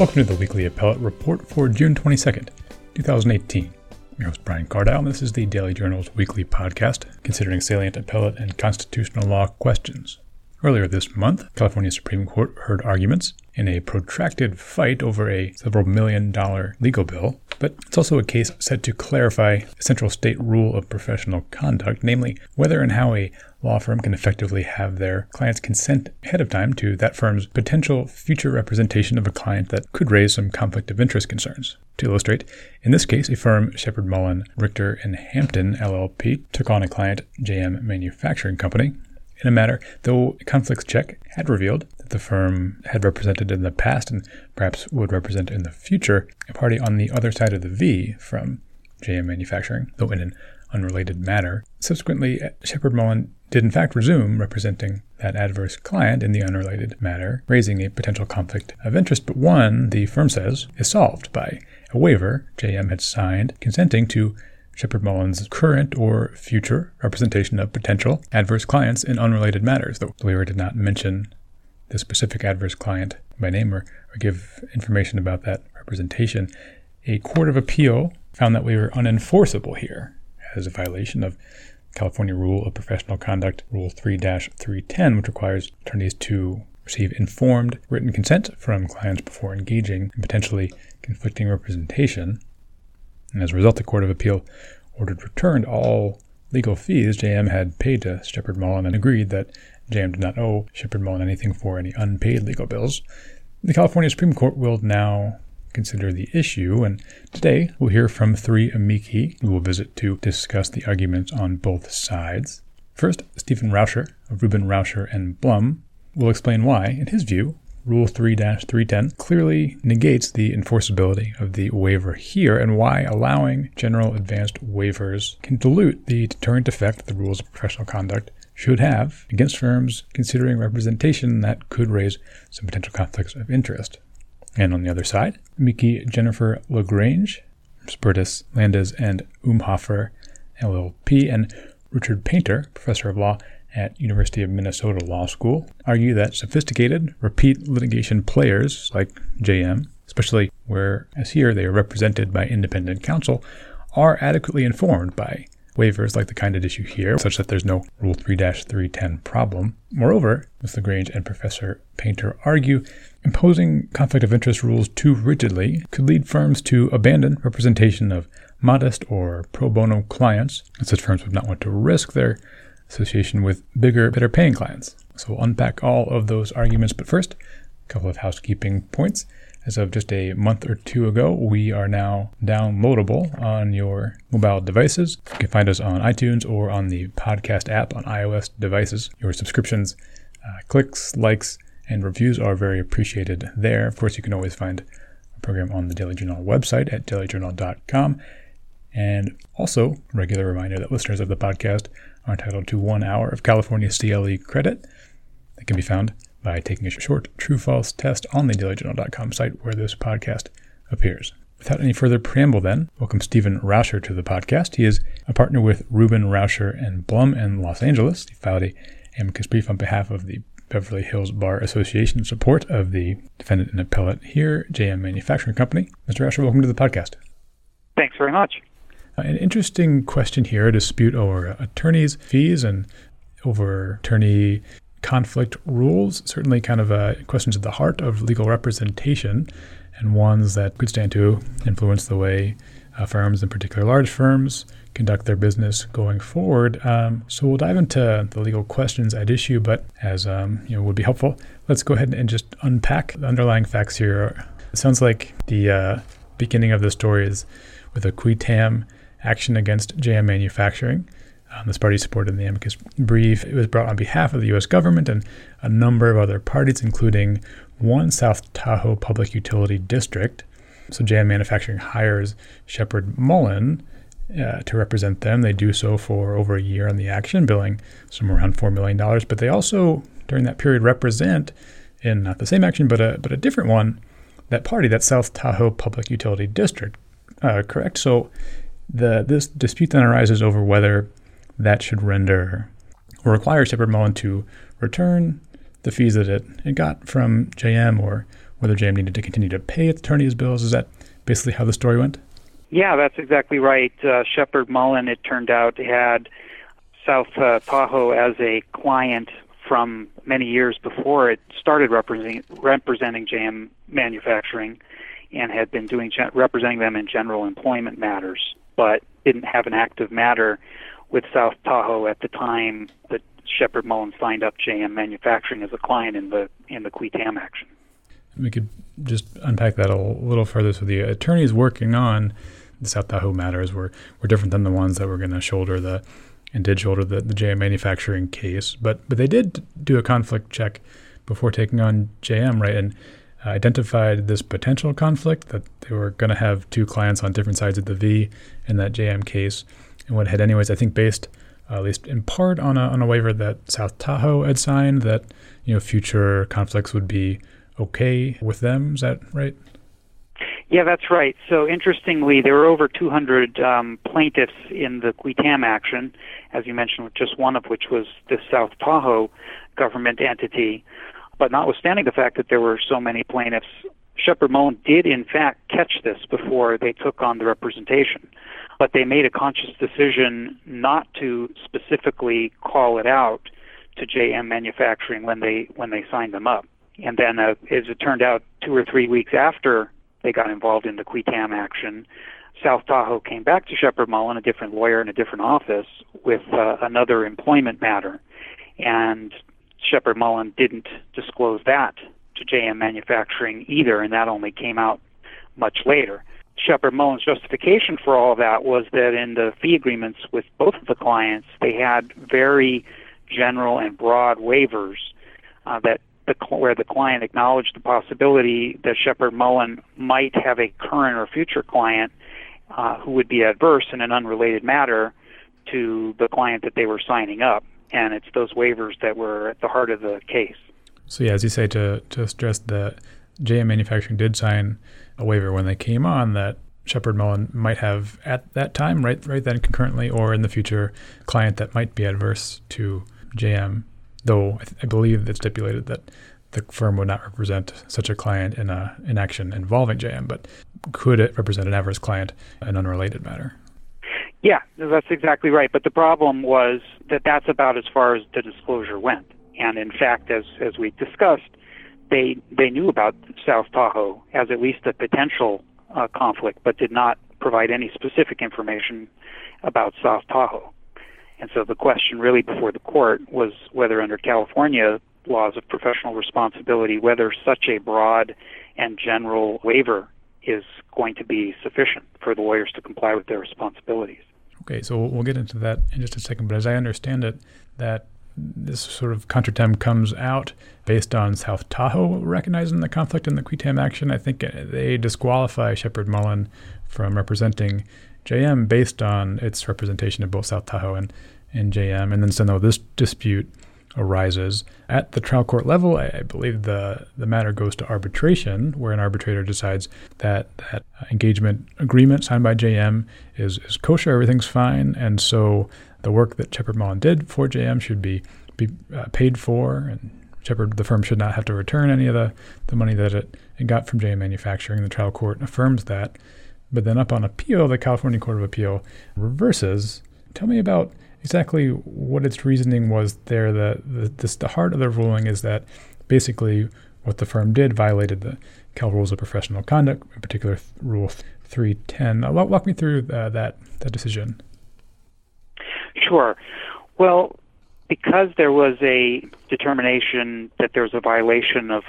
Welcome to the weekly appellate report for June 22nd, 2018. I'm your host, Brian Cardile, and this is the Daily Journal's weekly podcast considering salient appellate and constitutional law questions. Earlier this month, California Supreme Court heard arguments in a protracted fight over a several million dollar legal bill, but it's also a case set to clarify a central state rule of professional conduct, namely whether and how a law firm can effectively have their clients consent ahead of time to that firm's potential future representation of a client that could raise some conflict of interest concerns. To illustrate, in this case, a firm, Sheppard Mullin, Richter, and Hampton LLP, took on a client, JM Manufacturing Company, in a matter, though a conflicts check had revealed the firm had represented in the past and perhaps would represent in the future a party on the other side of the V from JM Manufacturing, though in an unrelated matter. Subsequently, Sheppard Mullin did in fact resume representing that adverse client in the unrelated matter, raising a potential conflict of interest, but one, the firm says, is solved by a waiver JM had signed consenting to Sheppard Mullin's current or future representation of potential adverse clients in unrelated matters. The waiver did not mention the specific adverse client by name or, or give information about that representation. A court of appeal found that we were unenforceable here as a violation of California Rule of Professional Conduct, Rule 3 310, which requires attorneys to receive informed written consent from clients before engaging in potentially conflicting representation. And as a result, the Court of Appeal ordered returned all legal fees JM had paid to Sheppard Mullin and agreed that JM did not owe Sheppard Mullin anything for any unpaid legal bills. The California Supreme Court will now consider the issue, and today we'll hear from three amici who will visit to discuss the arguments on both sides. First, Stephen Rauscher of Rubin, Rauscher, and Blum will explain why, in his view, Rule 3 310 clearly negates the enforceability of the waiver here and why allowing general advanced waivers can dilute the deterrent effect of the rules of professional conduct should have against firms considering representation that could raise some potential conflicts of interest. And on the other side, Mickey Jennifer LaGrange, Spertus, Landes, and Umhofer, LLP, and Richard Painter, professor of law at University of Minnesota Law School, argue that sophisticated, repeat litigation players like JM, especially where, as here, they are represented by independent counsel, are adequately informed by waivers like the kind at issue here, such that there's no Rule 3 310 problem. Moreover, Ms. LaGrange and Professor Painter argue imposing conflict of interest rules too rigidly could lead firms to abandon representation of modest or pro bono clients, and such firms would not want to risk their association with bigger, better paying clients. So we'll unpack all of those arguments, but first, a couple of housekeeping points. As of just a month or two ago, we are now downloadable on your mobile devices. You can find us on iTunes or on the podcast app on iOS devices. Your subscriptions, uh, clicks, likes, and reviews are very appreciated there. Of course, you can always find a program on the Daily Journal website at dailyjournal.com. And also, regular reminder that listeners of the podcast are entitled to one hour of California CLE credit that can be found by taking a short true false test on the dailyjournal.com site where this podcast appears. Without any further preamble, then, welcome Stephen Rauscher to the podcast. He is a partner with Rubin Rauscher, and Blum in Los Angeles. He filed a amicus brief on behalf of the Beverly Hills Bar Association in support of the defendant and appellate here, JM Manufacturing Company. Mr. Rauscher, welcome to the podcast. Thanks very much. Uh, an interesting question here a dispute over attorneys' fees and over attorney conflict rules, certainly kind of uh, questions at the heart of legal representation and ones that could stand to influence the way uh, firms, in particular large firms, conduct their business going forward. Um, so we'll dive into the legal questions at issue, but as um, you know would be helpful, let's go ahead and just unpack the underlying facts here. It sounds like the uh, beginning of the story is with a qui tam action against JM Manufacturing. Um, this party supported the amicus brief. It was brought on behalf of the U.S. government and a number of other parties, including one South Tahoe Public Utility District. So JM Manufacturing hires Sheppard Mullin uh, to represent them. They do so for over a year on the action, billing somewhere around $4 million. But they also, during that period, represent in not the same action, but a, but a different one, that party, that South Tahoe Public Utility District. Uh, correct? So the this dispute then arises over whether that should render or require Sheppard Mullin to return the fees that it, it got from JM or whether JM needed to continue to pay its attorney's bills. Is that basically how the story went? Yeah, that's exactly right. Uh, Sheppard Mullin, it turned out, had South uh, Tahoe as a client from many years before it started representing, representing JM Manufacturing and had been doing representing them in general employment matters, but didn't have an active matter with South Tahoe at the time that Sheppard Mullin signed up JM Manufacturing as a client in the in the Qui Tam action. We could just unpack that a little further. So the attorneys working on the South Tahoe matters were, were different than the ones that were going to shoulder the and did shoulder the, the JM manufacturing case. But but they did do a conflict check before taking on JM, right? And identified this potential conflict that they were going to have two clients on different sides of the V in that JM case, and what had, anyways, I think based uh, at least in part on a, on a waiver that South Tahoe had signed that you know future conflicts would be okay with them. Is that right? Yeah, that's right. So interestingly, there were over 200 um, plaintiffs in the Qui Tam action, as you mentioned, just one of which was the South Tahoe government entity. But notwithstanding the fact that there were so many plaintiffs, Sheppard Mullin did in fact catch this before they took on the representation. But they made a conscious decision not to specifically call it out to JM Manufacturing when they when they signed them up. And then, uh, as it turned out, two or three weeks after they got involved in the Qui Tam action, South Tahoe came back to Sheppard Mullin, a different lawyer in a different office, with uh, another employment matter. And Sheppard Mullin didn't disclose that to JM Manufacturing either, and that only came out much later. Sheppard Mullin's justification for all of that was that in the fee agreements with both of the clients, they had very general and broad waivers uh, that the, where the client acknowledged the possibility that Sheppard Mullin might have a current or future client uh, who would be adverse in an unrelated matter to the client that they were signing up. And it's those waivers that were at the heart of the case. So, yeah, as you say, to, to stress that JM Manufacturing did sign a waiver when they came on that Sheppard Mullin might have at that time, right, right then concurrently, or in the future, client that might be adverse to JM though I, th- I believe it's stipulated that the firm would not represent such a client in a in action involving JM, but could it represent an adverse client in an unrelated matter? Yeah, that's exactly right. But the problem was that that's about as far as the disclosure went. And in fact, as as we discussed, they they knew about South Tahoe as at least a potential uh, conflict, but did not provide any specific information about South Tahoe. And so the question really before the court was whether under California laws of professional responsibility, whether such a broad and general waiver is going to be sufficient for the lawyers to comply with their responsibilities. Okay, so we'll get into that in just a second. But as I understand it, that this sort of contretemps comes out based on South Tahoe recognizing the conflict in the Qui Tam action. I think they disqualify Sheppard Mullin from representing JM based on its representation of both South Tahoe and, and JM. And then so this dispute arises at the trial court level. I, I, believe the the matter goes to arbitration, where an arbitrator decides that that engagement agreement signed by JM is is kosher, everything's fine, and so the work that Sheppard Mullin did for JM should be be uh, paid for, and Sheppard the firm should not have to return any of the the money that it, it got from JM Manufacturing. The trial court affirms that. But then up on appeal, the California Court of Appeal reverses. Tell me about exactly what its reasoning was there. The, the, this, the heart of the ruling is that basically what the firm did violated the Cal Rules of Professional Conduct, in particular Rule 310. Uh, walk me through uh, that, that decision. Sure. Well, because there was a determination that there was a violation of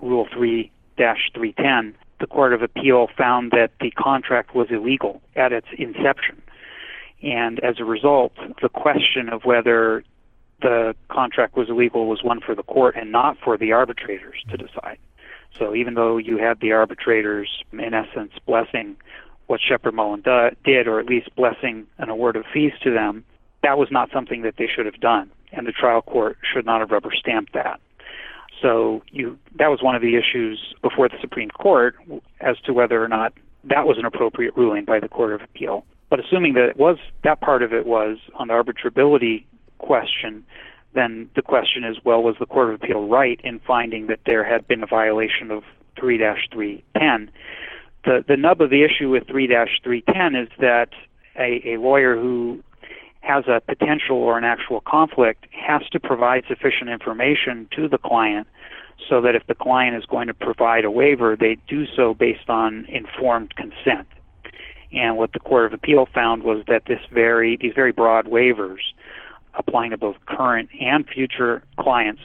Rule 3 310, the Court of Appeal found that the contract was illegal at its inception. And as a result, the question of whether the contract was illegal was one for the court and not for the arbitrators to decide. So even though you had the arbitrators, in essence, blessing what Sheppard Mullin did, or at least blessing an award of fees to them, that was not something that they should have done, and the trial court should not have rubber stamped that. So you that was one of the issues before the Supreme Court as to whether or not that was an appropriate ruling by the Court of Appeal. But assuming that it was that part of it was on the arbitrability question, then the question is, well, was the Court of Appeal right in finding that there had been a violation of 3-310. The the nub of the issue with 3-310 is that a, a lawyer who has a potential or an actual conflict has to provide sufficient information to the client so that if the client is going to provide a waiver, they do so based on informed consent. And what the Court of Appeal found was that this very these very broad waivers applying to both current and future clients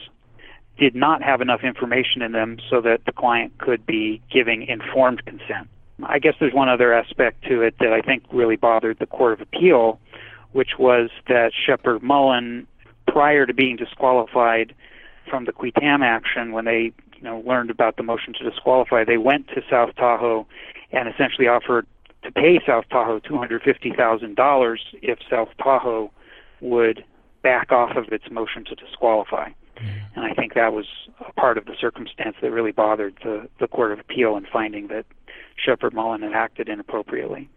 did not have enough information in them so that the client could be giving informed consent. I guess there's one other aspect to it that I think really bothered the Court of Appeal, which was that Sheppard Mullin, prior to being disqualified from the Qui Tam action, when they you know learned about the motion to disqualify, they went to South Tahoe and essentially offered to pay South Tahoe $250,000 if South Tahoe would back off of its motion to disqualify. Mm-hmm. And I think that was a part of the circumstance that really bothered the, the Court of Appeal in finding that Sheppard Mullin had acted inappropriately.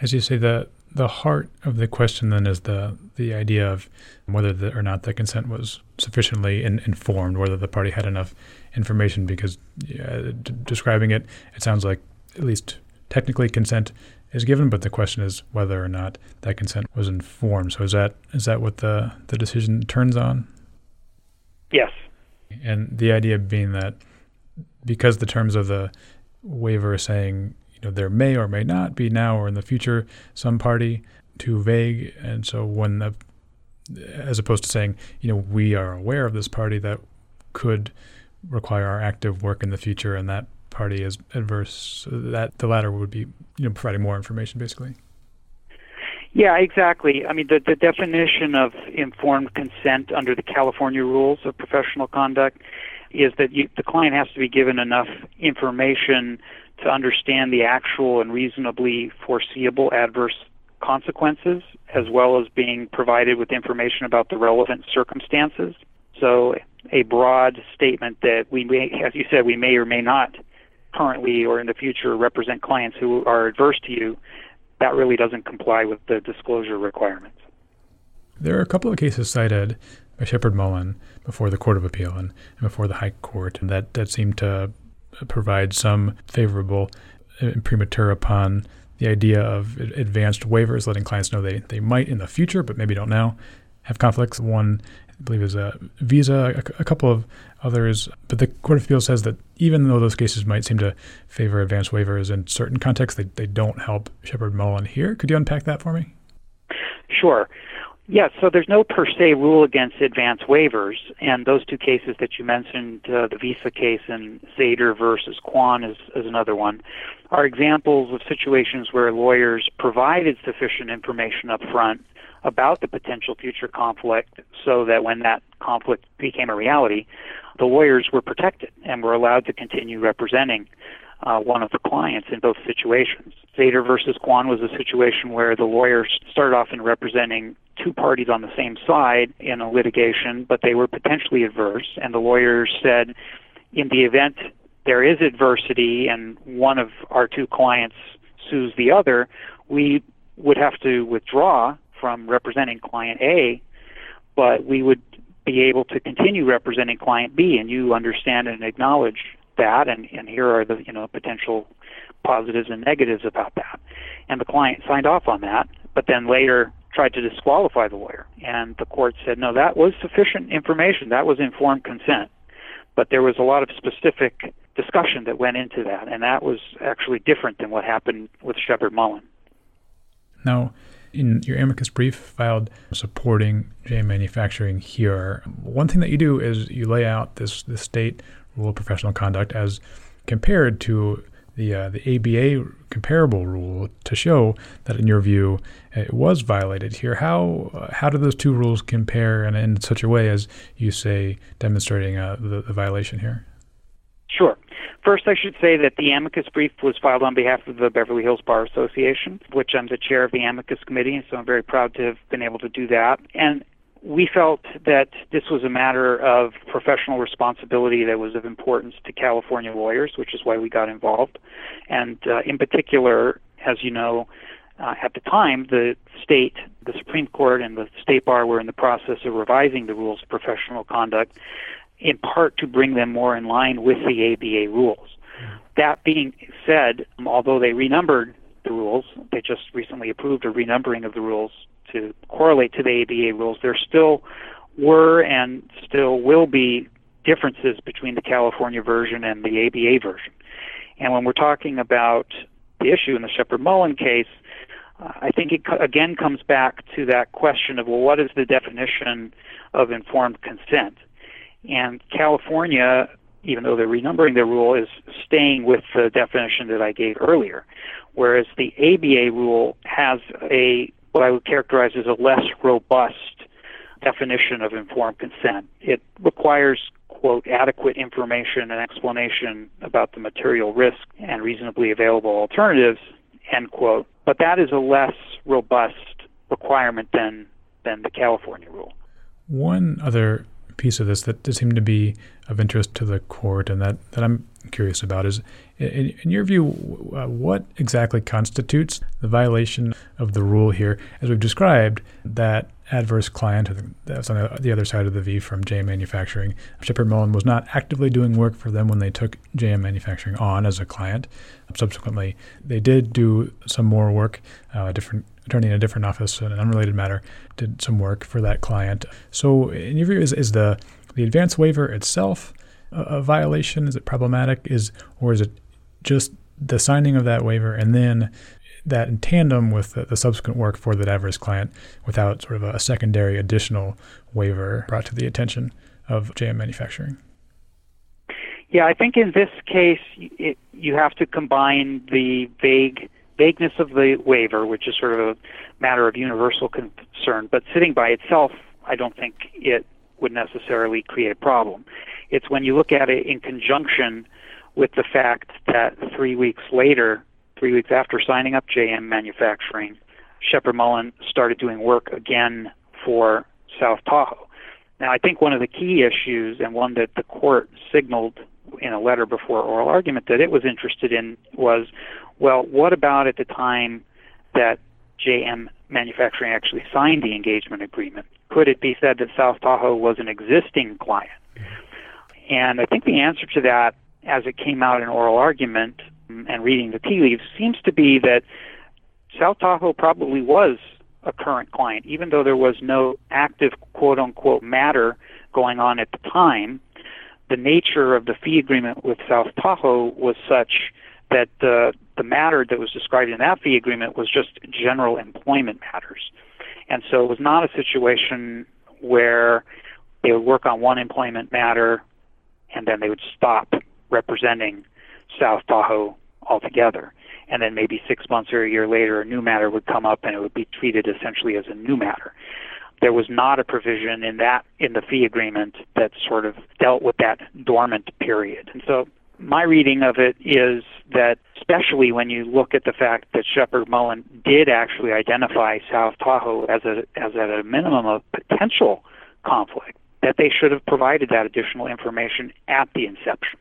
As you say, the the heart of the question then is the the idea of whether the, or not the consent was sufficiently in, informed, whether the party had enough information. Because uh, d- describing it, it sounds like at least technically consent is given, but the question is whether or not that consent was informed. So is that is that what the the decision turns on? Yes. And the idea being that because the terms of the waiver saying you know there may or may not be now or in the future some party too vague, and so when the as opposed to saying you know we are aware of this party that could require our active work in the future and that party is adverse, that the latter would be you know providing more information, basically. Yeah, exactly. I mean, the, the definition of informed consent under the California rules of professional conduct is that you, the client has to be given enough information to understand the actual and reasonably foreseeable adverse consequences, as well as being provided with information about the relevant circumstances. So, a broad statement that we may, as you said, we may or may not currently or in the future represent clients who are adverse to you, that really doesn't comply with the disclosure requirements. There are a couple of cases cited by Sheppard Mullin before the Court of Appeal and, before the High Court And that, that seem to provide some favorable uh, imprimatur upon the idea of advanced waivers, letting clients know they, they might in the future, but maybe don't now, have conflicts. One I believe is a Visa, a, a, couple of others. But the Court of Appeal says that even though those cases might seem to favor advanced waivers in certain contexts, they, they don't help Sheppard Mullin here. Could you unpack that for me? Sure. Yes, so there's no per se rule against advance waivers, and those two cases that you mentioned, uh, the Visa case and Zador versus Kwan is, is another one, are examples of situations where lawyers provided sufficient information up front about the potential future conflict so that when that conflict became a reality, the lawyers were protected and were allowed to continue representing uh, one of the clients in both situations. Zador versus Kwan was a situation where the lawyers started off in representing two parties on the same side in a litigation, but they were potentially adverse, and the lawyers said, in the event there is adversity and one of our two clients sues the other, we would have to withdraw from representing client A, but we would be able to continue representing client B, and you understand and acknowledge that, and, and here are the you know potential positives and negatives about that. And the client signed off on that, but then later tried to disqualify the lawyer, and the court said no, that was sufficient information, that was informed consent, but there was a lot of specific discussion that went into that, and that was actually different than what happened with Sheppard Mullin. Now, in your amicus brief filed supporting JM Manufacturing here, one thing that you do is you lay out this, this state rule of professional conduct as compared to the uh, the ABA comparable rule to show that, in your view, it was violated here. How uh, how do those two rules compare, and in such a way as you say demonstrating uh, the, the violation here? Sure. First, I should say that the amicus brief was filed on behalf of the Beverly Hills Bar Association, which I'm the chair of the amicus committee, so I'm very proud to have been able to do that. And we felt that this was a matter of professional responsibility that was of importance to California lawyers, which is why we got involved. And uh, in particular, as you know, uh, at the time, the state, the Supreme Court, and the state bar were in the process of revising the rules of professional conduct in part to bring them more in line with the ABA rules. That being said, although they renumbered the rules, they just recently approved a renumbering of the rules to correlate to the ABA rules, there still were and still will be differences between the California version and the ABA version. And when we're talking about the issue in the Sheppard Mullin case, uh, I think it again comes back to that question of well, what is the definition of informed consent? And California, even though they're renumbering their rule, is staying with the definition that I gave earlier, whereas the ABA rule has a what I would characterize as a less robust definition of informed consent. It requires quote, adequate information and explanation about the material risk and reasonably available alternatives, end quote. But that is a less robust requirement than, than the California rule. One other piece of this that seemed to be of interest to the court and that, that I'm curious about is in, in your view, uh, what exactly constitutes the violation of the rule here? As we've described, that adverse client, that's on the, the other side of the V from JM Manufacturing, Sheppard Mullin was not actively doing work for them when they took JM Manufacturing on as a client. Subsequently, they did do some more work, uh, a different attorney in a different office in an unrelated matter did some work for that client. So, in your view, is, is the the advance waiver itself a, a violation? Is it problematic? Is or is it just the signing of that waiver and then that in tandem with the, the, subsequent work for the adverse client without sort of a, a secondary additional waiver brought to the attention of JM Manufacturing? Yeah, I think in this case, it, you have to combine the vague vagueness of the waiver, which is sort of a matter of universal concern, but sitting by itself, I don't think it would necessarily create a problem. It's when you look at it in conjunction with the fact that three weeks later, three weeks after signing up JM Manufacturing, Sheppard Mullin started doing work again for South Tahoe. Now, I think one of the key issues, and one that the court signaled in a letter before oral argument that it was interested in, was well, what about at the time that JM Manufacturing actually signed the engagement agreement? Could it be said that South Tahoe was an existing client? Mm-hmm. And I think the answer to that, as it came out in oral argument mm, and reading the tea leaves, seems to be that South Tahoe probably was a current client, even though there was no active quote unquote matter going on at the time. The nature of the fee agreement with South Tahoe was such that the the matter that was described in that fee agreement was just general employment matters. And so it was not a situation where they would work on one employment matter and then they would stop representing South Tahoe altogether. And then maybe six months or a year later, a new matter would come up and it would be treated essentially as a new matter. There was not a provision in that in the fee agreement that sort of dealt with that dormant period. And so my reading of it is that, especially when you look at the fact that Sheppard Mullin did actually identify South Tahoe as a as at a minimum of potential conflict, that they should have provided that additional information at the inception.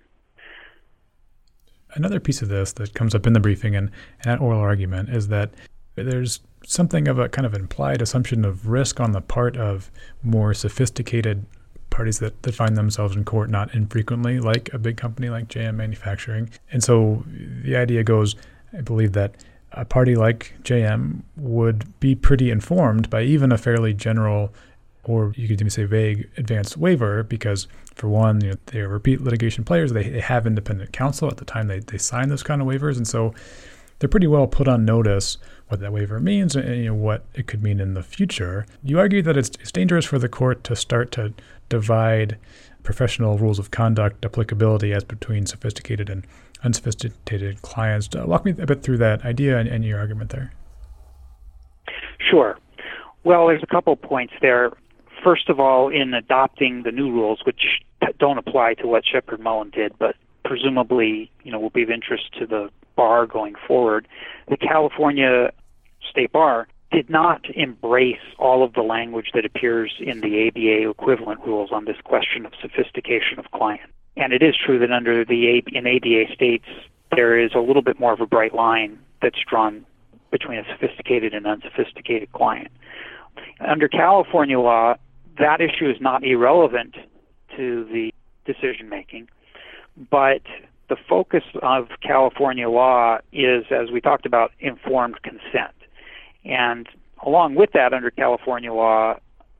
Another piece of this that comes up in the briefing and, and at oral argument is that there's something of a kind of implied assumption of risk on the part of more sophisticated parties that, that find themselves in court not infrequently, like a big company like JM Manufacturing. And so the idea goes, I believe, that a party like JM would be pretty informed by even a fairly general or you could even say vague advanced waiver because for one you know they are repeat litigation players they, they have independent counsel at the time they, they sign those kind of waivers and so they're pretty well put on notice what that waiver means and you know, what it could mean in the future. You argue that it's, it's dangerous for the court to start to divide professional rules of conduct applicability as between sophisticated and unsophisticated clients. Uh, walk me a bit through that idea and, and your argument there. Sure. Well, there's a couple points there. First of all, in adopting the new rules, which don't apply to what Sheppard Mullin did, but presumably, you know, will be of interest to the bar going forward, the California State Bar did not embrace all of the language that appears in the ABA equivalent rules on this question of sophistication of client. And it is true that under the in ABA states there is a little bit more of a bright line that's drawn between a sophisticated and unsophisticated client. Under California law, that issue is not irrelevant to the decision making. But the focus of California law is, as we talked about, informed consent. And along with that, under California law,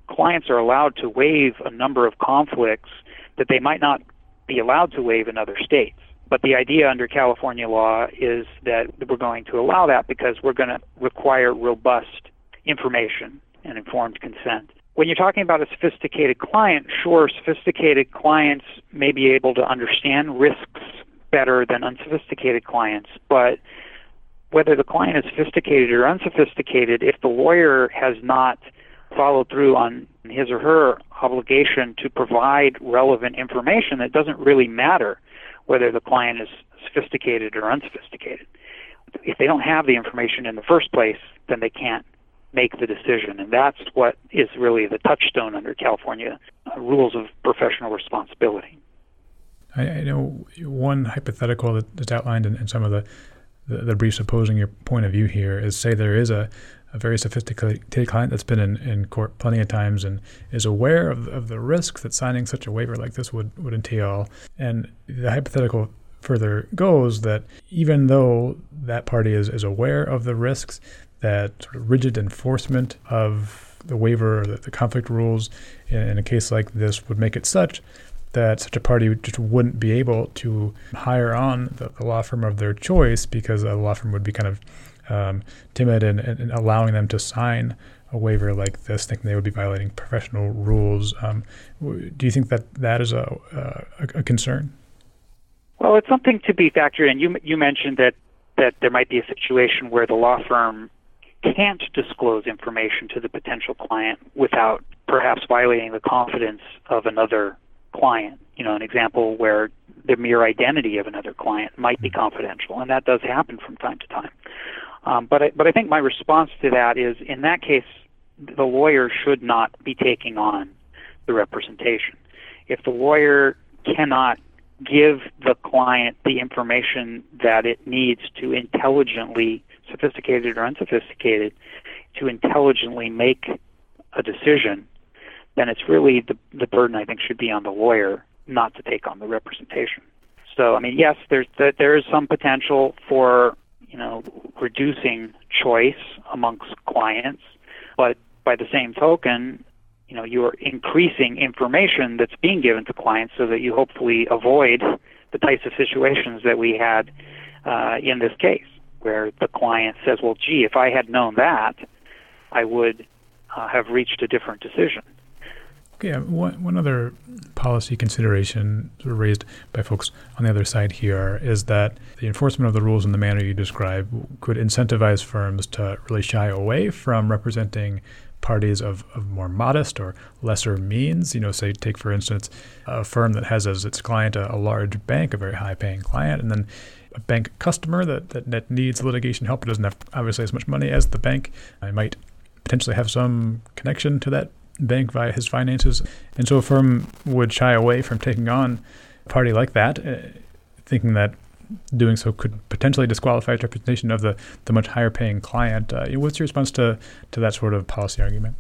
clients are allowed to waive a number of conflicts that they might not be allowed to waive in other states. But the idea under California law is that we're going to allow that because we're going to require robust information and informed consent. When you're talking about a sophisticated client, sure, sophisticated clients may be able to understand risks better than unsophisticated clients, but whether the client is sophisticated or unsophisticated, if the lawyer has not followed through on his or her obligation to provide relevant information, it doesn't really matter whether the client is sophisticated or unsophisticated. If they don't have the information in the first place, then they can't make the decision. And that's what is really the touchstone under California uh, rules of professional responsibility. I, I, know one hypothetical that, that's outlined in, in some of the, the, the, briefs opposing your point of view here is say there is a, a very sophisticated client that's been in, in court plenty of times and is aware of, of the risks that signing such a waiver like this would, would entail. And the hypothetical further goes that even though that party is, is aware of the risks, that sort of rigid enforcement of the waiver or the, the conflict rules in, in, a case like this would make it such that such a party just wouldn't be able to hire on the, the law firm of their choice because a law firm would be kind of um, timid and, allowing them to sign a waiver like this, thinking they would be violating professional rules. Um, do you think that that is a, a, a concern? Well, it's something to be factored in. You you mentioned that that there might be a situation where the law firm can't disclose information to the potential client without perhaps violating the confidence of another client. You know, an example where the mere identity of another client might be confidential, and that does happen from time to time. Um, but I, but I think my response to that is, in that case, the lawyer should not be taking on the representation. If the lawyer cannot give the client the information that it needs to intelligently sophisticated or unsophisticated, to intelligently make a decision, then it's really the, the burden I think should be on the lawyer not to take on the representation. So I mean, yes, there's there is some potential for you know reducing choice amongst clients, but by the same token, you know you're increasing information that's being given to clients so that you hopefully avoid the types of situations that we had uh, in this case where the client says, well, gee, if I had known that, I would uh, have reached a different decision. Yeah, one, one other policy consideration sort of raised by folks on the other side here is that the enforcement of the rules in the manner you describe could incentivize firms to really shy away from representing parties of, of more modest or lesser means. You know, say, take for instance, a firm that has as its client a, a large bank, a very high paying client, and then a bank customer that, that, that needs litigation help, but doesn't have obviously as much money as the bank. I might potentially have some connection to that bank via his finances. And so a firm would shy away from taking on a party like that, uh, thinking that doing so could potentially disqualify its representation of the, the much higher paying client. Uh, what's your response to, to that sort of policy argument?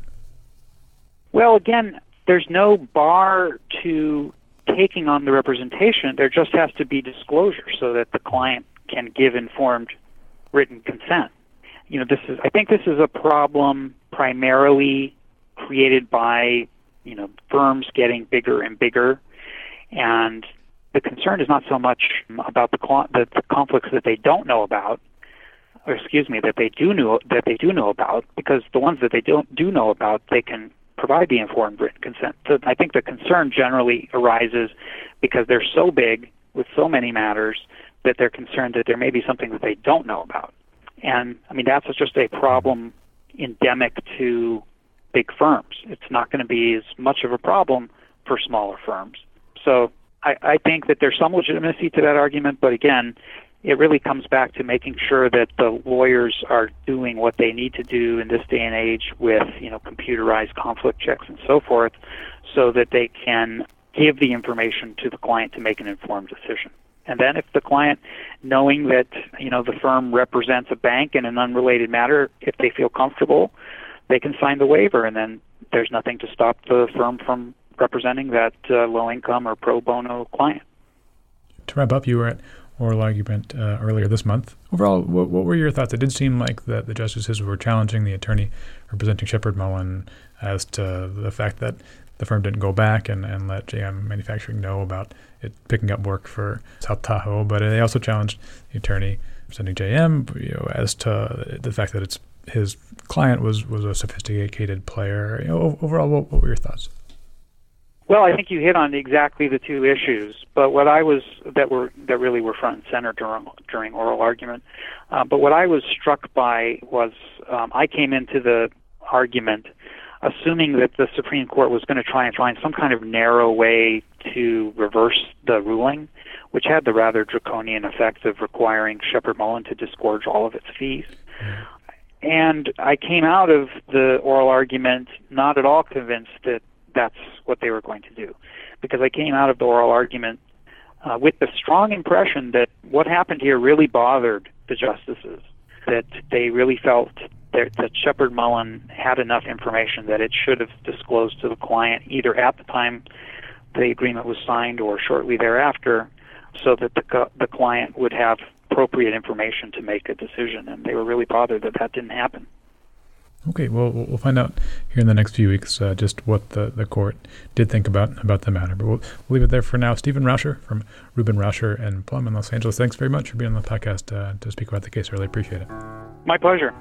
Well, again, there's no bar to taking on the representation, there just has to be disclosure so that the client can give informed written consent. You know, this is I think this is a problem primarily created by, you know, firms getting bigger and bigger and the concern is not so much about the, the, the conflicts that they don't know about, or excuse me, that they do know that they do know about, because the ones that they don't do know about, they can provide the informed written consent. So I think the concern generally arises because they're so big with so many matters that they're concerned that there may be something that they don't know about. And I mean, that's just a problem endemic to big firms. It's not going to be as much of a problem for smaller firms. So I, I think that there's some legitimacy to that argument, but again, it really comes back to making sure that the lawyers are doing what they need to do in this day and age with you know computerized conflict checks and so forth, so that they can give the information to the client to make an informed decision. And then if the client, knowing that you know the firm represents a bank in an unrelated matter, if they feel comfortable, they can sign the waiver, and then there's nothing to stop the firm from representing that uh, low income or pro bono client. To wrap up, you were at oral argument uh, earlier this month. Overall, what, what, were your thoughts? It did seem like that the justices were challenging the attorney representing Sheppard Mullin as to the fact that the firm didn't go back and, and let JM Manufacturing know about it picking up work for South Tahoe, but they also challenged the attorney representing JM you know, as to the fact that it's his client was, was a sophisticated player. You know, overall, what, what were your thoughts? Well, I think you hit on exactly the two issues. But what I was that were that really were front and center during during oral argument. Uh, but what I was struck by was um, I came into the argument assuming that the Supreme Court was going to try and find some kind of narrow way to reverse the ruling, which had the rather draconian effect of requiring Sheppard Mullin to disgorge all of its fees. And I came out of the oral argument not at all convinced that that's what they were going to do, because I came out of the oral argument uh, with the strong impression that what happened here really bothered the justices, that they really felt that, that Sheppard Mullin had enough information that it should have disclosed to the client either at the time the agreement was signed or shortly thereafter, so that the, the client would have appropriate information to make a decision. And they were really bothered that that didn't happen. Okay, well, we'll find out here in the next few weeks uh, just what the, the court did think about about the matter. But we'll, we'll leave it there for now. Stephen Rauscher from Rubin Rauscher and Blum in Los Angeles. Thanks very much for being on the podcast uh, to speak about the case. I really appreciate it. My pleasure.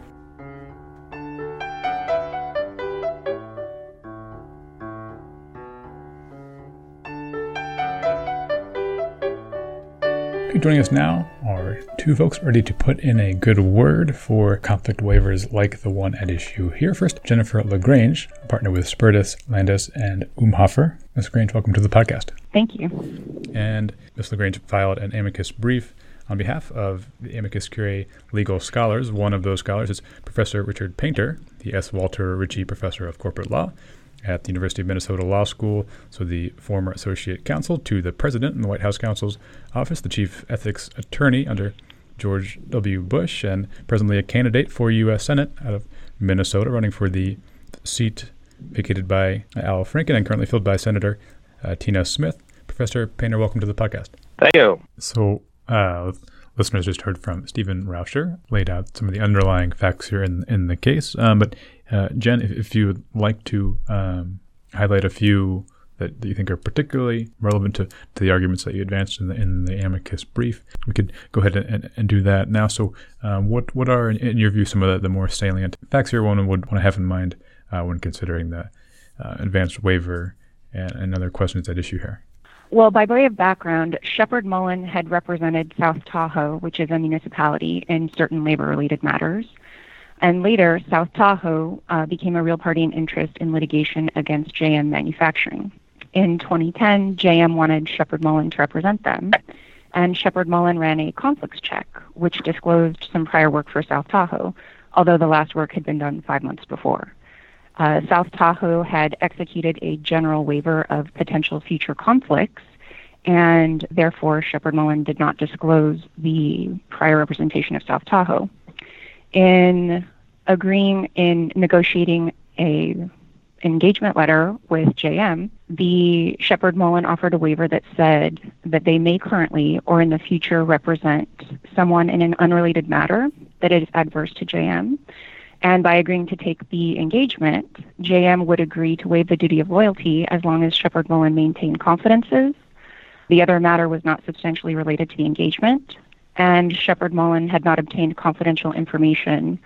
Joining us now are two folks ready to put in a good word for conflict waivers like the one at issue here. First, Jennifer LaGrange, partner with Spertus, Landes, and Umhofer. Ms. LaGrange, welcome to the podcast. Thank you. And Ms. LaGrange filed an amicus brief on behalf of the amicus curiae legal scholars. One of those scholars is Professor Richard Painter, the S. Walter Ritchie Professor of Corporate Law at the University of Minnesota Law School, so the former associate counsel to the president in the White House counsel's office, the chief ethics attorney under George W. Bush, and presently a candidate for U.S. Senate out of Minnesota, running for the seat vacated by Al Franken and currently filled by Senator uh, Tina Smith. Professor Painter, welcome to the podcast. Thank you. So, uh, listeners just heard from Stephen Rauscher, laid out some of the underlying facts here in in the case. Um, but uh, Jen, if, if, you would like to um, highlight a few that, that, you think are particularly relevant to, to the arguments that you advanced in the, in the amicus brief, we could go ahead and, and, and do that now. So, um, what what are, in, in, your view, some of the, the, more salient facts here one would want to have in mind uh, when considering the uh, advanced waiver and, and other questions at issue here? Well, by way of background, Sheppard Mullin had represented South Tahoe, which is a municipality, in certain labor related matters. And later, South Tahoe uh, became a real party in interest in litigation against JM Manufacturing. In 2010, JM wanted Sheppard Mullin to represent them, and Sheppard Mullin ran a conflicts check, which disclosed some prior work for South Tahoe, although the last work had been done five months before. Uh, South Tahoe had executed a general waiver of potential future conflicts, and therefore Sheppard Mullin did not disclose the prior representation of South Tahoe in agreeing in negotiating a engagement letter with JM, the Sheppard Mullin offered a waiver that said that they may currently or in the future represent someone in an unrelated matter that is adverse to JM. And by agreeing to take the engagement, JM would agree to waive the duty of loyalty as long as Sheppard Mullin maintained confidences. The other matter was not substantially related to the engagement, and Sheppard Mullin had not obtained confidential information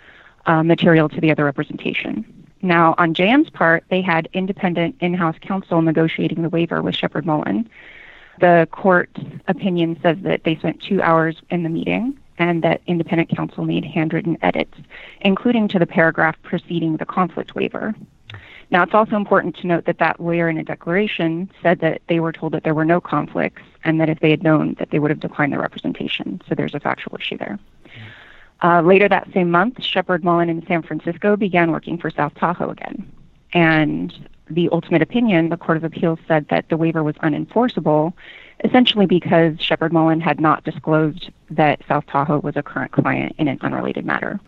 uh, material to the other representation. Now, on JM's part, they had independent in house counsel negotiating the waiver with Sheppard Mullin. The court opinion says that they spent two hours in the meeting and that independent counsel made handwritten edits, including to the paragraph preceding the conflict waiver. Now, it's also important to note that that lawyer in a declaration said that they were told that there were no conflicts and that if they had known that they would have declined the representation. So there's a factual issue there. Uh, later that same month, Sheppard Mullin in San Francisco began working for South Tahoe again. And the ultimate opinion, the Court of Appeals said that the waiver was unenforceable, essentially because Sheppard Mullin had not disclosed that South Tahoe was a current client in an unrelated matter.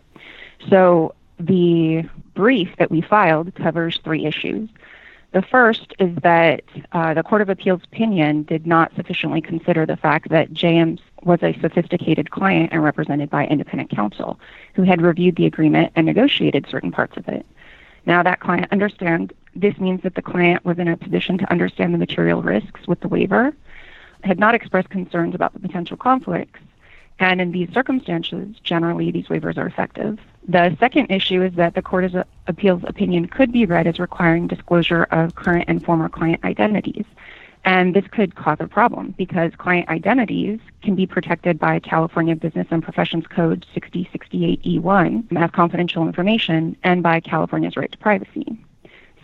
So the brief that we filed covers three issues. The first is that uh, the Court of Appeals opinion did not sufficiently consider the fact that JM was a sophisticated client and represented by independent counsel who had reviewed the agreement and negotiated certain parts of it. Now, that client understands this means that the client was in a position to understand the material risks with the waiver, had not expressed concerns about the potential conflicts, and in these circumstances, generally, these waivers are effective. The second issue is that the Court of Appeals opinion could be read as requiring disclosure of current and former client identities. And this could cause a problem because client identities can be protected by California Business and Professions Code 6068E1 as confidential information and by California's right to privacy.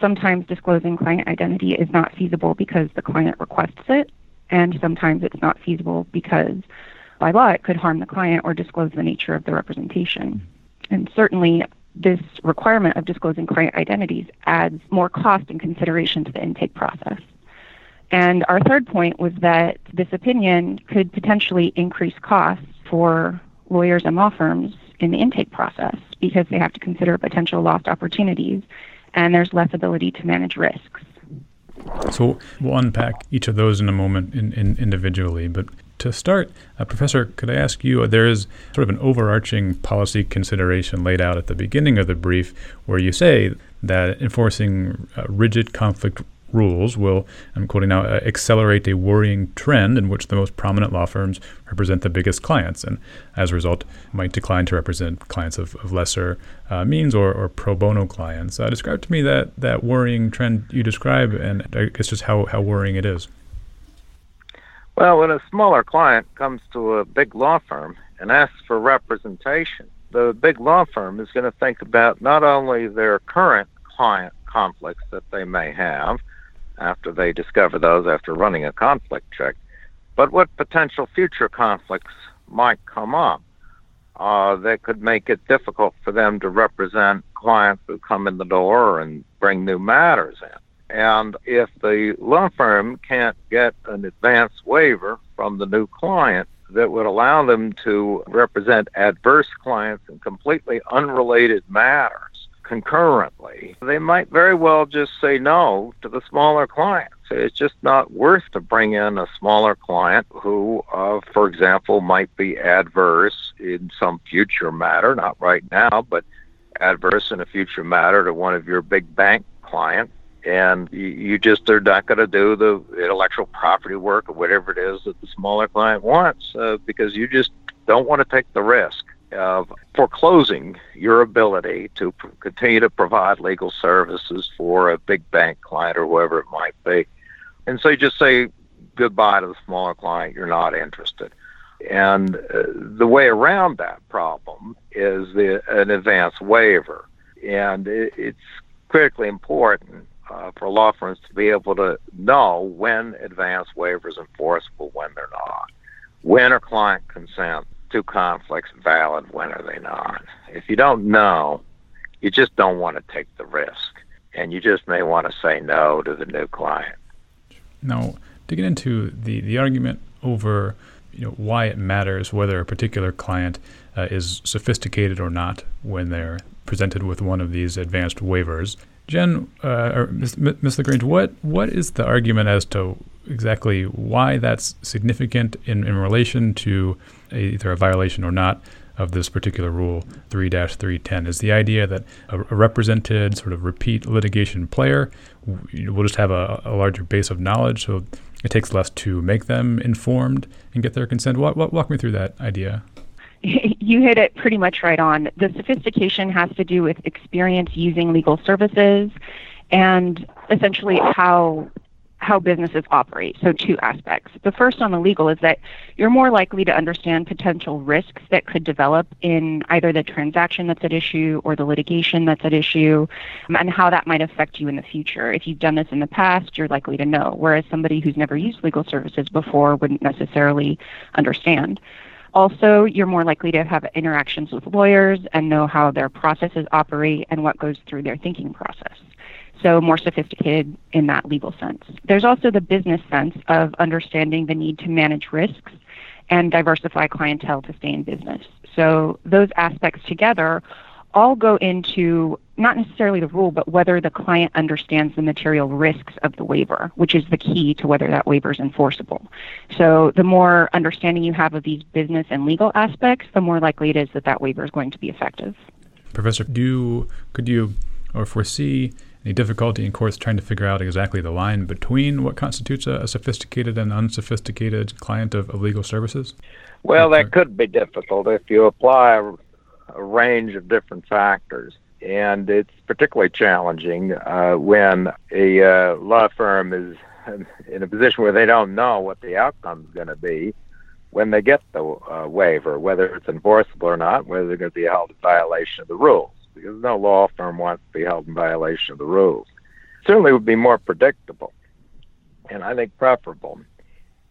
Sometimes disclosing client identity is not feasible because the client requests it, and sometimes it's not feasible because by law it could harm the client or disclose the nature of the representation. And certainly, this requirement of disclosing client identities adds more cost and consideration to the intake process. And our third point was that this opinion could potentially increase costs for lawyers and law firms in the intake process because they have to consider potential lost opportunities and there's less ability to manage risks. So we'll unpack each of those in a moment in, in individually. But to start, uh, Professor, could I ask you? Uh, there is sort of an overarching policy consideration laid out at the beginning of the brief where you say that enforcing uh, rigid conflict rules will, I'm quoting now, uh, accelerate a worrying trend in which the most prominent law firms represent the biggest clients, and as a result, might decline to represent clients of, of lesser uh, means or, or pro bono clients. Uh, describe to me that, that worrying trend you describe, and I guess just how, how worrying it is. Well, when a smaller client comes to a big law firm and asks for representation, the big law firm is going to think about not only their current client conflicts that they may have, after they discover those after running a conflict check, but what potential future conflicts might come up uh, that could make it difficult for them to represent clients who come in the door and bring new matters in. And if the law firm can't get an advance waiver from the new client that would allow them to represent adverse clients in completely unrelated matters, concurrently, they might very well just say no to the smaller clients. It's just not worth to bring in a smaller client who, uh, for example, might be adverse in some future matter, not right now, but adverse in a future matter to one of your big bank clients. And you, just are not going to do the intellectual property work or whatever it is that the smaller client wants uh, because you just don't want to take the risk of foreclosing your ability to pr- continue to provide legal services for a big bank client or whoever it might be. And so you just say goodbye to the smaller client, you're not interested. And uh, the way around that problem is the, an advance waiver. And it, it's critically important uh, for law firms to be able to know when advance waivers are enforceable, when they're not. When are client consent to conflicts valid? When are they not? If you don't know, you just don't want to take the risk, and you just may want to say no to the new client. Now, to get into the, the argument over you know why it matters whether a particular client uh, is sophisticated or not when they're presented with one of these advanced waivers. Jen, uh, or Ms. Lagrange, what what is the argument as to exactly why that's significant in, in relation to a, either a violation or not of this particular rule 3-310 is the idea that a, a represented sort of repeat litigation player will just have a, a, larger base of knowledge so it takes less to make them informed and get their consent walk me through that idea you hit it pretty much right on the sophistication has to do with experience using legal services and essentially how how businesses operate. So, two aspects. The first on the legal is that you're more likely to understand potential risks that could develop in either the transaction that's at issue or the litigation that's at issue um, and how that might affect you in the future. If you've done this in the past, you're likely to know, whereas somebody who's never used legal services before wouldn't necessarily understand. Also, you're more likely to have interactions with lawyers and know how their processes operate and what goes through their thinking process so more sophisticated in that legal sense. There's also the business sense of understanding the need to manage risks and diversify clientele to stay in business. So those aspects together all go into not necessarily the rule, but whether the client understands the material risks of the waiver, which is the key to whether that waiver is enforceable. So the more understanding you have of these business and legal aspects, the more likely it is that that waiver is going to be effective. Professor, do could you or foresee any difficulty in courts trying to figure out exactly the line between what constitutes a, a sophisticated and unsophisticated client of, of legal services? Well, that could be difficult if you apply a, a range of different factors. And it's particularly challenging uh, when a uh, law firm is in a position where they don't know what the outcome is going to be when they get the uh, waiver, whether it's enforceable or not, whether they're going to be held in violation of the rules, because no law firm wants to be held in violation of the rules. Certainly would be more predictable, and I think preferable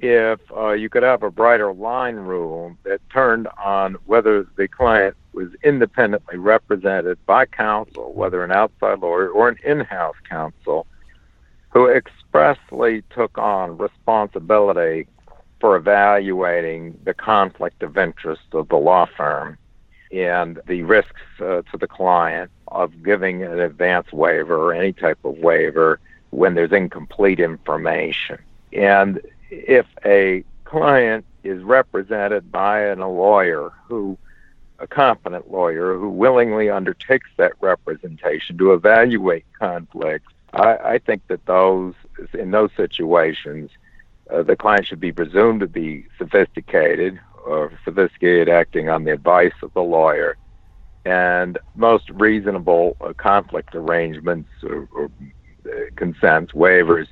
if uh, you could have a brighter line rule that turned on whether the client was independently represented by counsel, whether an outside lawyer or an in-house counsel, who expressly took on responsibility for evaluating the conflict of interest of the law firm and the risks uh, to the client of giving an advance waiver or any type of waiver when there's incomplete information. And if a client is represented by a lawyer who a competent lawyer who willingly undertakes that representation to evaluate conflicts, I, I think that those in those situations uh, the client should be presumed to be sophisticated or sophisticated acting on the advice of the lawyer, and most reasonable uh, conflict arrangements or, or uh, consents, waivers,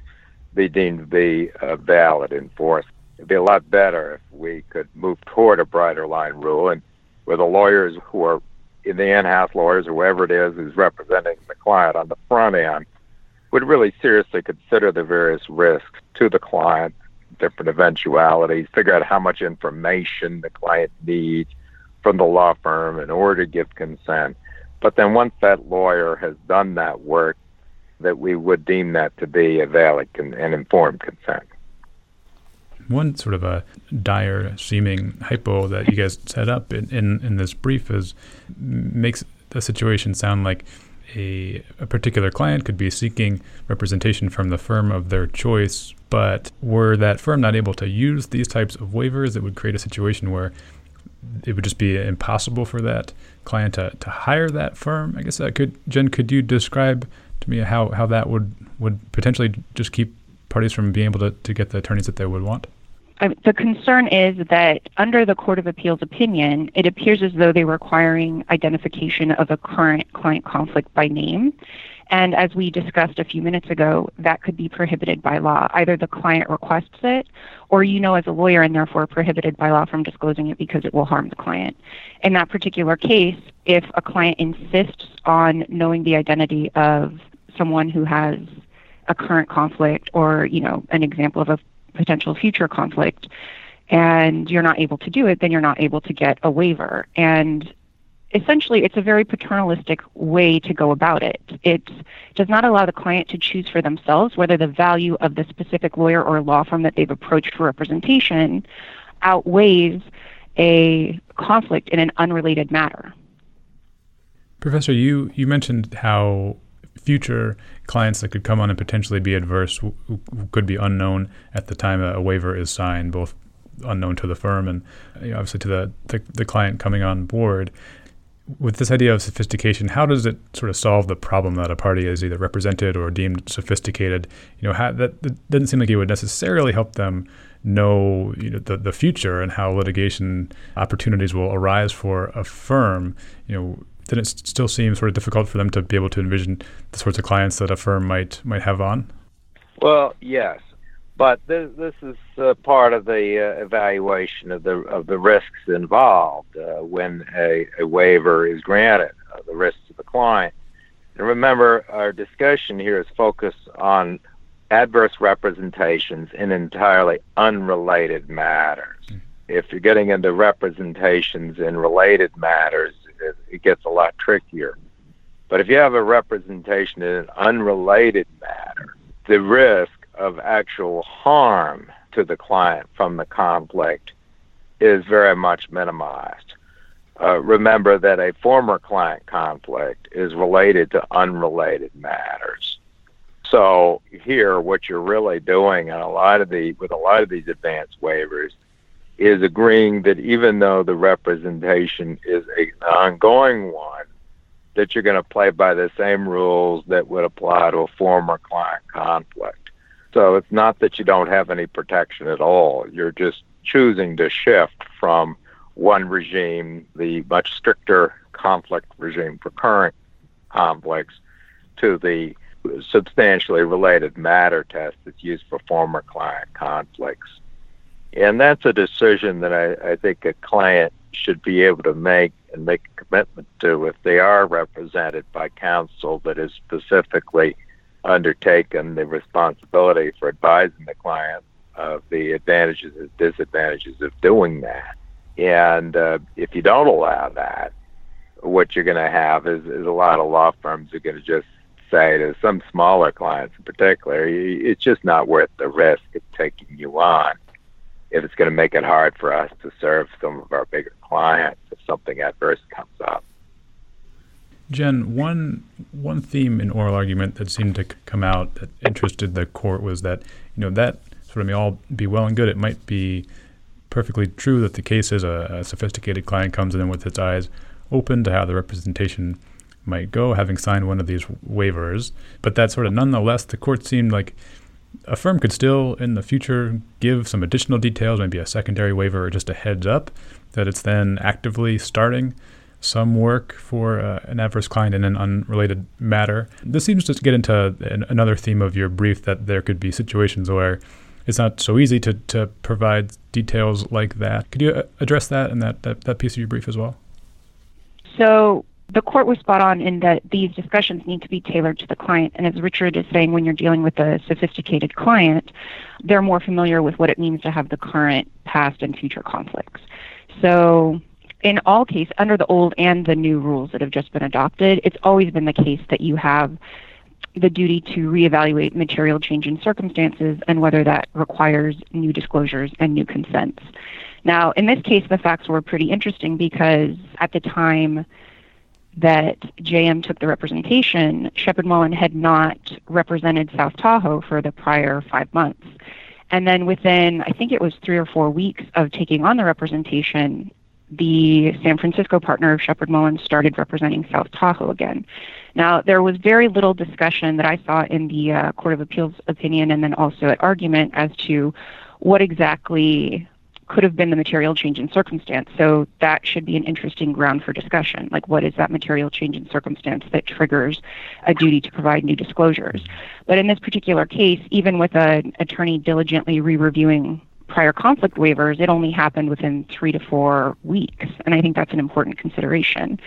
be deemed to be uh, valid and enforced. It'd be a lot better if we could move toward a brighter line rule, and where the lawyers who are in the in-house lawyers or whoever it is who's representing the client on the front end would really seriously consider the various risks to the client different eventualities, figure out how much information the client needs from the law firm in order to give consent. But then once that lawyer has done that work, that we would deem that to be a valid con- and informed consent. One sort of a dire seeming hypo that you guys set up in, in, in this brief is makes the situation sound like a, a particular client could be seeking representation from the firm of their choice, but were that firm not able to use these types of waivers, it would create a situation where it would just be impossible for that client to, to hire that firm. I guess that could Jen, could you describe to me how, how that would, would potentially just keep parties from being able to, to get the attorneys that they would want? the concern is that under the Court of Appeals opinion, it appears as though they were requiring identification of a current client conflict by name. And as we discussed a few minutes ago, that could be prohibited by law. Either the client requests it, or you know as a lawyer and therefore prohibited by law from disclosing it because it will harm the client. In that particular case, if a client insists on knowing the identity of someone who has a current conflict or, you know, an example of a potential future conflict and you're not able to do it, then you're not able to get a waiver. And essentially, it's a very paternalistic way to go about it. It does not allow the client to choose for themselves whether the value of the specific lawyer or law firm that they've approached for representation outweighs a conflict in an unrelated matter. Professor, you, you mentioned how future clients that could come on and potentially be adverse could be unknown at the time a, waiver is signed, both unknown to the firm and you know, obviously to the, the, the client coming on board. With this idea of sophistication, how does it sort of solve the problem that a party is either represented or deemed sophisticated? You know, how, that, that doesn't seem like it would necessarily help them know you know the, the future and how litigation opportunities will arise for a firm you know then it still seems sort of difficult for them to be able to envision the sorts of clients that a firm might might have on. Well, yes, but this this is uh, part of the uh, evaluation of the of the risks involved uh, when a, a waiver is granted, uh, the risks to the client. And remember, our discussion here is focused on adverse representations in entirely unrelated matters. Mm. If you're getting into representations in related matters, it, gets a lot trickier. But if you have a representation in an unrelated matter, the risk of actual harm to the client from the conflict is very much minimized. uh, remember that a former client conflict is related to unrelated matters. So here, what you're really doing on a lot of the with a lot of these advance waivers is agreeing that even though the representation is an ongoing one, that you're going to play by the same rules that would apply to a former client conflict. So it's not that you don't have any protection at all. You're just choosing to shift from one regime, the much stricter conflict regime for current conflicts, to the substantially related matter test that's used for former client conflicts. And that's a decision that I, I think a client should be able to make and make a commitment to if they are represented by counsel that has specifically undertaken the responsibility for advising the client of the advantages and disadvantages of doing that. And uh, if you don't allow that, what you're going to have is, is a lot of law firms are going to just say to some smaller clients in particular, it's just not worth the risk of taking you on if it's going to make it hard for us to serve some of our bigger clients if something adverse comes up. Jen, one one theme in oral argument that seemed to come out that interested the court was that you know that sort of may all be well and good. It might be perfectly true that the case is a, a sophisticated client comes in with its eyes open to how the representation might go, having signed one of these waivers. But that sort of nonetheless, the court seemed like a firm could still in the future give some additional details, maybe a secondary waiver or just a heads up that it's then actively starting some work for uh, an adverse client in an unrelated matter. This seems to get into an, another theme of your brief that there could be situations where it's not so easy to, to provide details like that. Could you uh, address that in that, that, that piece of your brief as well? So the court was spot on in that these discussions need to be tailored to the client. And as Richard is saying, when you're dealing with a sophisticated client, they're more familiar with what it means to have the current, past, and future conflicts. So in all cases, under the old and the new rules that have just been adopted, it's always been the case that you have the duty to reevaluate material change in circumstances and whether that requires new disclosures and new consents. Now, in this case, the facts were pretty interesting because at the time that JM took the representation, Sheppard Mullin had not represented South Tahoe for the prior five months. And then within, I think it was three or four weeks of taking on the representation, the San Francisco partner of Sheppard Mullin started representing South Tahoe again. Now, there was very little discussion that I saw in the uh, Court of Appeals opinion and then also at argument as to what exactly could have been the material change in circumstance. So that should be an interesting ground for discussion. Like, what is that material change in circumstance that triggers a duty to provide new disclosures? But in this particular case, even with an attorney diligently re reviewing prior conflict waivers, it only happened within three to four weeks. And I think that's an important consideration.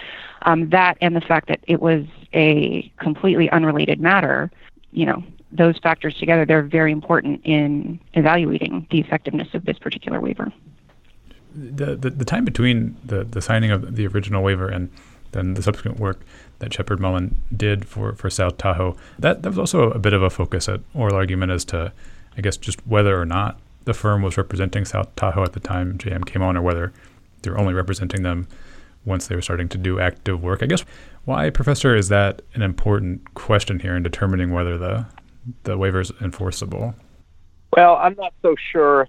Um, that and the fact that it was a completely unrelated matter, you know, those factors together, they're very important in evaluating the effectiveness of this particular waiver. The, the, the time between the, the signing of the original waiver and then the subsequent work that Sheppard Mullin did for, for South Tahoe, that, that was also a bit of a focus at oral argument as to, I guess, just whether or not the firm was representing South Tahoe at the time JM came on or whether they're only representing them once they were starting to do active work. I guess why, Professor, is that an important question here in determining whether the the waiver is enforceable? Well, I'm not so sure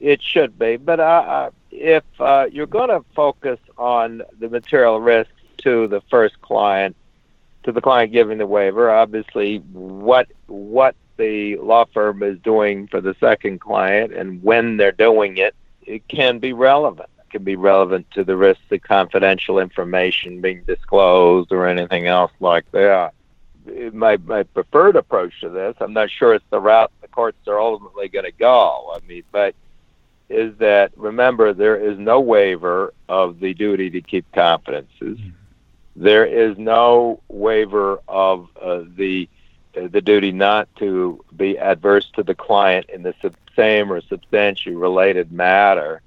it should be, but uh, if uh, you're going to focus on the material risk to the first client, to the client giving the waiver, obviously what what the law firm is doing for the second client and when they're doing it, it can be relevant. It can be relevant to the risk of confidential information being disclosed or anything else like that my my preferred approach to this. I'm not sure it's the route the courts are ultimately going to go. I mean, but is that remember there is no waiver of the duty to keep confidences. Mm-hmm. There is no waiver of uh, the uh, the duty not to be adverse to the client in the sub- same or substantially related matter.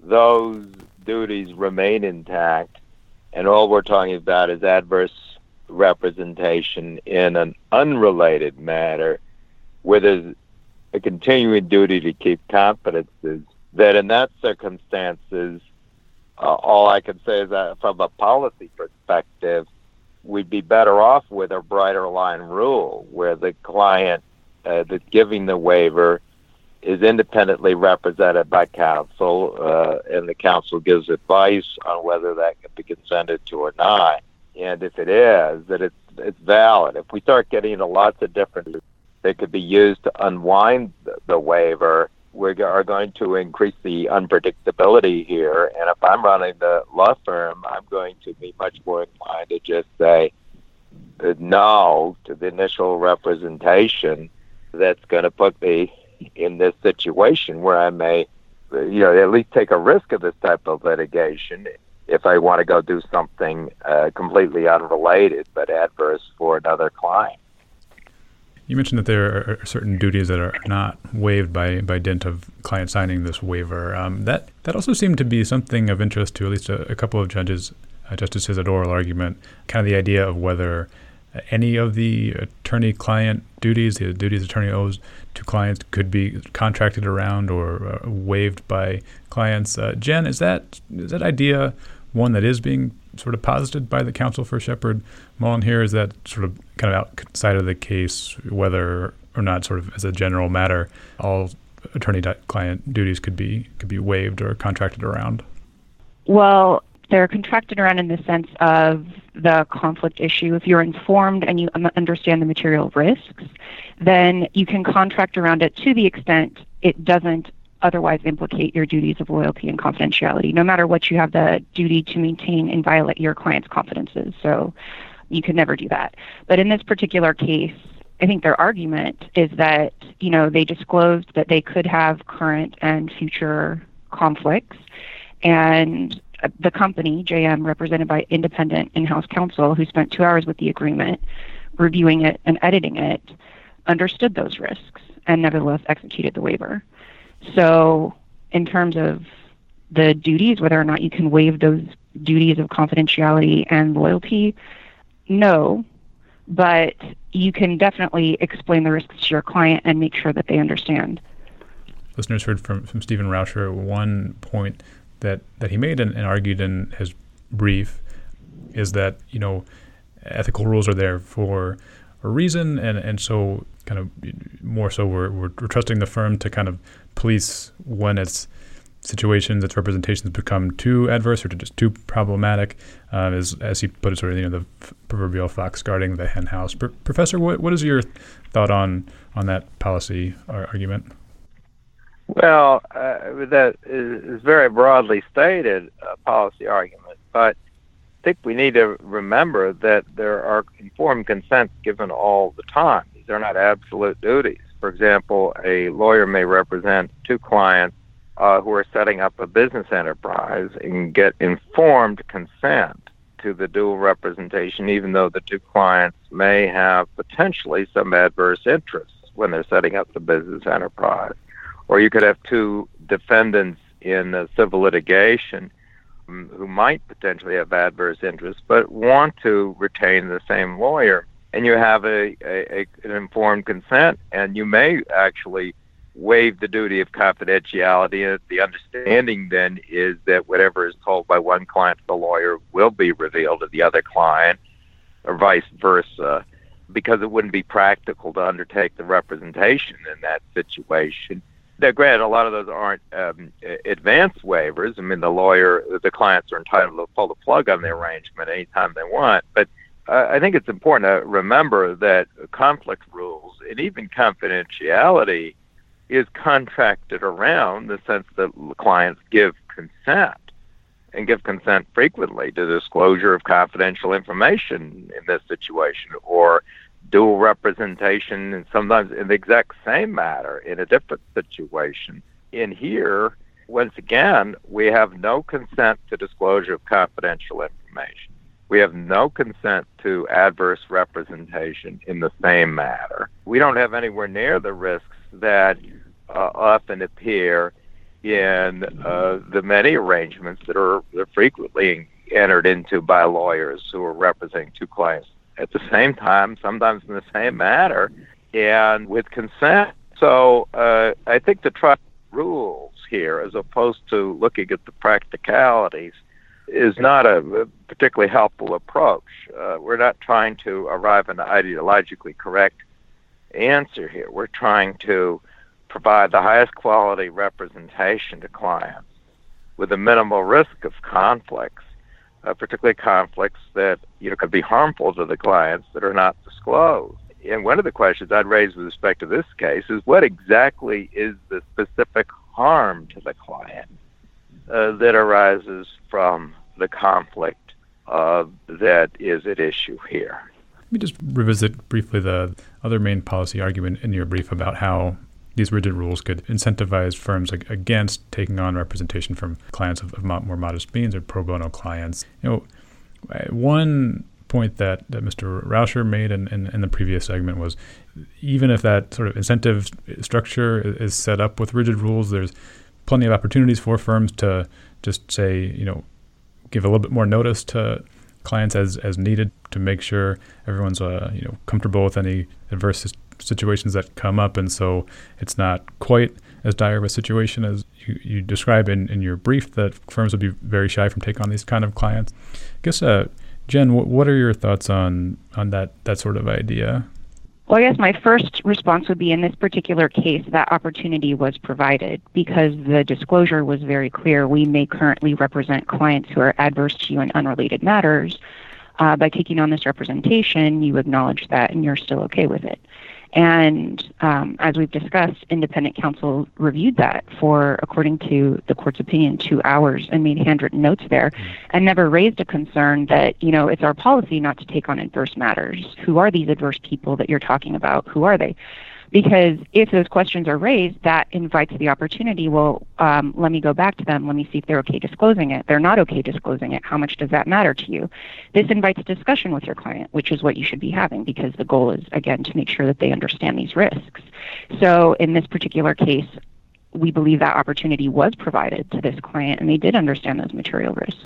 Those duties remain intact, and all we're talking about is adverse representation in an unrelated matter where there's a continuing duty to keep confidences, that in that circumstances, uh, all I can say is that from a policy perspective, we'd be better off with a brighter line rule where the client uh, that's giving the waiver is independently represented by counsel, uh, and the counsel gives advice on whether that can be consented to or not. And if it is, that it's it's valid. If we start getting into lots of different that could be used to unwind the, the waiver, we are going to increase the unpredictability here. And if I'm running the law firm, I'm going to be much more inclined to just say uh, no to the initial representation that's going to put me in this situation where I may, you know, at least take a risk of this type of litigation if I want to go do something uh, completely unrelated but adverse for another client. You mentioned that there are certain duties that are not waived by, by dint of client signing this waiver. Um, that that also seemed to be something of interest to at least a, a couple of judges, uh, justices at oral argument. Kind of the idea of whether any of the attorney-client duties, the duties attorney owes to clients, could be contracted around or uh, waived by clients. Uh, Jen, is that is that idea one that is being sort of posited by the counsel for Sheppard Mullin here? Is that sort of kind of outside of the case, whether or not, sort of as a general matter, all attorney-client duties could be could be waived or contracted around? Well, they're contracted around in the sense of the conflict issue. If you're informed and you understand the material risks, then you can contract around it to the extent it doesn't otherwise implicate your duties of loyalty and confidentiality, no matter what you have the duty to maintain and violate your client's confidences. So you could never do that. But in this particular case, I think their argument is that, you know, they disclosed that they could have current and future conflicts and the company, JM, represented by independent in house counsel who spent two hours with the agreement, reviewing it and editing it, understood those risks and nevertheless executed the waiver. So, in terms of the duties, whether or not you can waive those duties of confidentiality and loyalty, no, but you can definitely explain the risks to your client and make sure that they understand. Listeners heard from, from Stephen Rauscher one point that, that he made and, and argued in his brief is that, you know, ethical rules are there for a reason, and, and so kind of more so we're, we're, trusting the firm to kind of police when it's situations, its representations become too adverse or just too problematic, uh, as, as he put it, sort of, you know, the proverbial fox guarding the hen house. Pro- Professor, what, what is your thought on, on that policy ar- argument? Well, uh, that is very broadly stated a policy argument, but think we need to remember that there are informed consents given all the time. These are not absolute duties. For example, a lawyer may represent two clients uh, who are setting up a business enterprise and get informed consent to the dual representation, even though the two clients may have potentially some adverse interests when they're setting up the business enterprise or you could have two defendants in civil litigation Um, who might potentially have adverse interests but want to retain the same lawyer. And you have a, a, a, an informed consent and you may actually waive the duty of confidentiality. The understanding then is that whatever is told by one client to the lawyer will be revealed to the other client or vice versa because it wouldn't be practical to undertake the representation in that situation now, granted, a lot of those aren't um, advanced waivers. I mean, the lawyer, the clients are entitled to pull the plug on the arrangement anytime they want. But uh, I think it's important to remember that conflict rules and even confidentiality is contracted around the sense that clients give consent and give consent frequently to disclosure of confidential information in this situation or dual representation and sometimes in the exact same matter in a different situation. In here, once again, we have no consent to disclosure of confidential information. We have no consent to adverse representation in the same matter. We don't have anywhere near the risks that uh, often appear in uh, the many arrangements that are, that are frequently entered into by lawyers who are representing two clients at the same time, sometimes in the same matter, and with consent. So uh, I think the trust rules here, as opposed to looking at the practicalities, is not a particularly helpful approach. Uh, we're not trying to arrive at an ideologically correct answer here. We're trying to provide the highest quality representation to clients with a minimal risk of conflicts, uh, particularly conflicts that you know could be harmful to the clients that are not disclosed. And one of the questions I'd raise with respect to this case is what exactly is the specific harm to the client uh, that arises from the conflict uh, that is at issue here. Let me just revisit briefly the other main policy argument in your brief about how these rigid rules could incentivize firms against taking on representation from clients of, of more modest means or pro bono clients. You know, one point that, that Mr. Rauscher made in, in, in, the previous segment was even if that sort of incentive structure is set up with rigid rules, there's plenty of opportunities for firms to just say, you know, give a little bit more notice to clients as, as needed to make sure everyone's uh, you know comfortable with any adverse situations that come up, and so it's not quite as dire of a situation as you, you describe in, in your brief that firms would be very shy from taking on these kind of clients. I guess, uh, Jen, what, what are your thoughts on on that that sort of idea? Well, I guess my first response would be in this particular case, that opportunity was provided because the disclosure was very clear. We may currently represent clients who are adverse to you in unrelated matters. Uh, by taking on this representation, you acknowledge that and you're still okay with it. And um, as we've discussed, independent counsel reviewed that for, according to the court's opinion, two hours and made handwritten notes there mm-hmm. and never raised a concern that, you know, it's our policy not to take on adverse matters. Who are these adverse people that you're talking about? Who are they? Because if those questions are raised, that invites the opportunity. Well, um, let me go back to them. Let me see if they're okay disclosing it. They're not okay disclosing it. How much does that matter to you? This invites discussion with your client, which is what you should be having because the goal is, again, to make sure that they understand these risks. So in this particular case, we believe that opportunity was provided to this client and they did understand those material risks.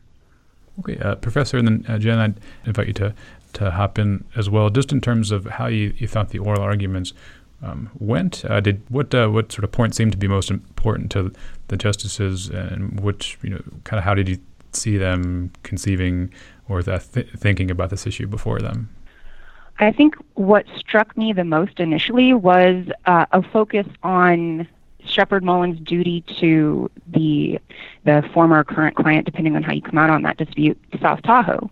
Okay, uh, Professor, and then uh, Jen, I'd invite you to, to hop in as well, just in terms of how you, you thought the oral arguments um, went. Uh, did what uh, what sort of point seemed to be most important to the justices, and which you know kind of how did you see them conceiving or th- thinking about this issue before them? I think what struck me the most initially was uh, a focus on Sheppard Mullins' duty to the the former current client, depending on how you come out on that dispute, South Tahoe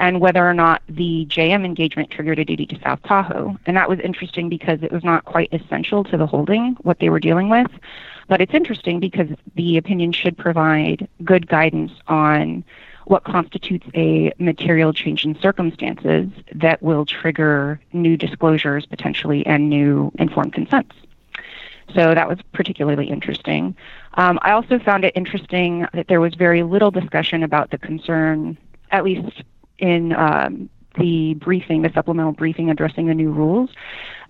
and whether or not the JM engagement triggered a duty to South Tahoe. And that was interesting because it was not quite essential to the holding, what they were dealing with. But it's interesting because the opinion should provide good guidance on what constitutes a material change in circumstances that will trigger new disclosures potentially and new informed consents. So that was particularly interesting. Um, I also found it interesting that there was very little discussion about the concern, at least in um, the briefing, the supplemental briefing addressing the new rules,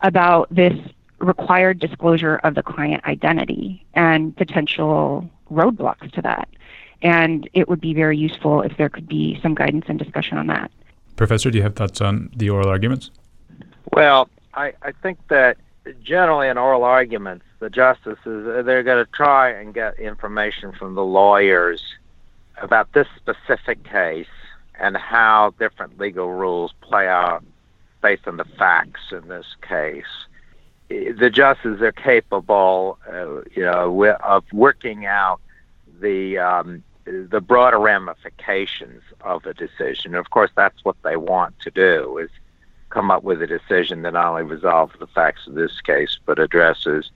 about this required disclosure of the client identity and potential roadblocks to that. And it would be very useful if there could be some guidance and discussion on that. Professor, do you have thoughts on the oral arguments? Well, I, I think that generally in oral arguments, the justices they're going to try and get information from the lawyers about this specific case and how different legal rules play out based on the facts in this case. The justices are capable, uh, you know, of working out the um, the broader ramifications of a decision. Of course, that's what they want to do: is come up with a decision that not only resolves the facts of this case, but addresses,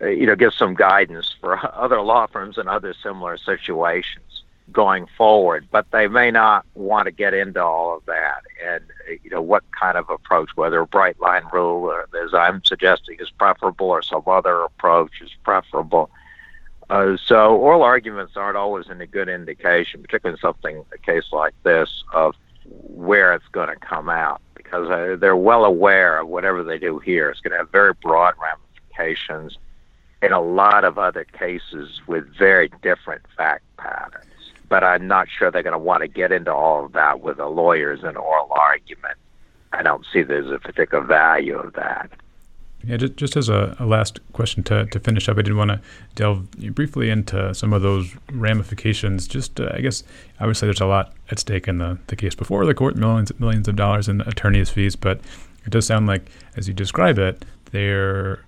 uh, you know, gives some guidance for other law firms in other similar situations going forward, but they may not want to get into all of that. And you know what kind of approach, whether a bright line rule or as I'm suggesting is preferable or some other approach is preferable. Uh, so oral arguments aren't always a good indication, particularly in something a case like this of where it's going to come out because uh, they're well aware of whatever they do here. Is going to have very broad ramifications in a lot of other cases with very different fact patterns but I'm not sure they're going to want to get into all of that with the lawyers in oral argument. I don't see there's a particular value of that. Yeah, just, just as a, a, last question to, to finish up, I did want to delve briefly into some of those ramifications. Just, uh, I guess, obviously there's a lot at stake in the, the case before the court, millions millions of dollars in attorney's fees, but it does sound like, as you describe it, there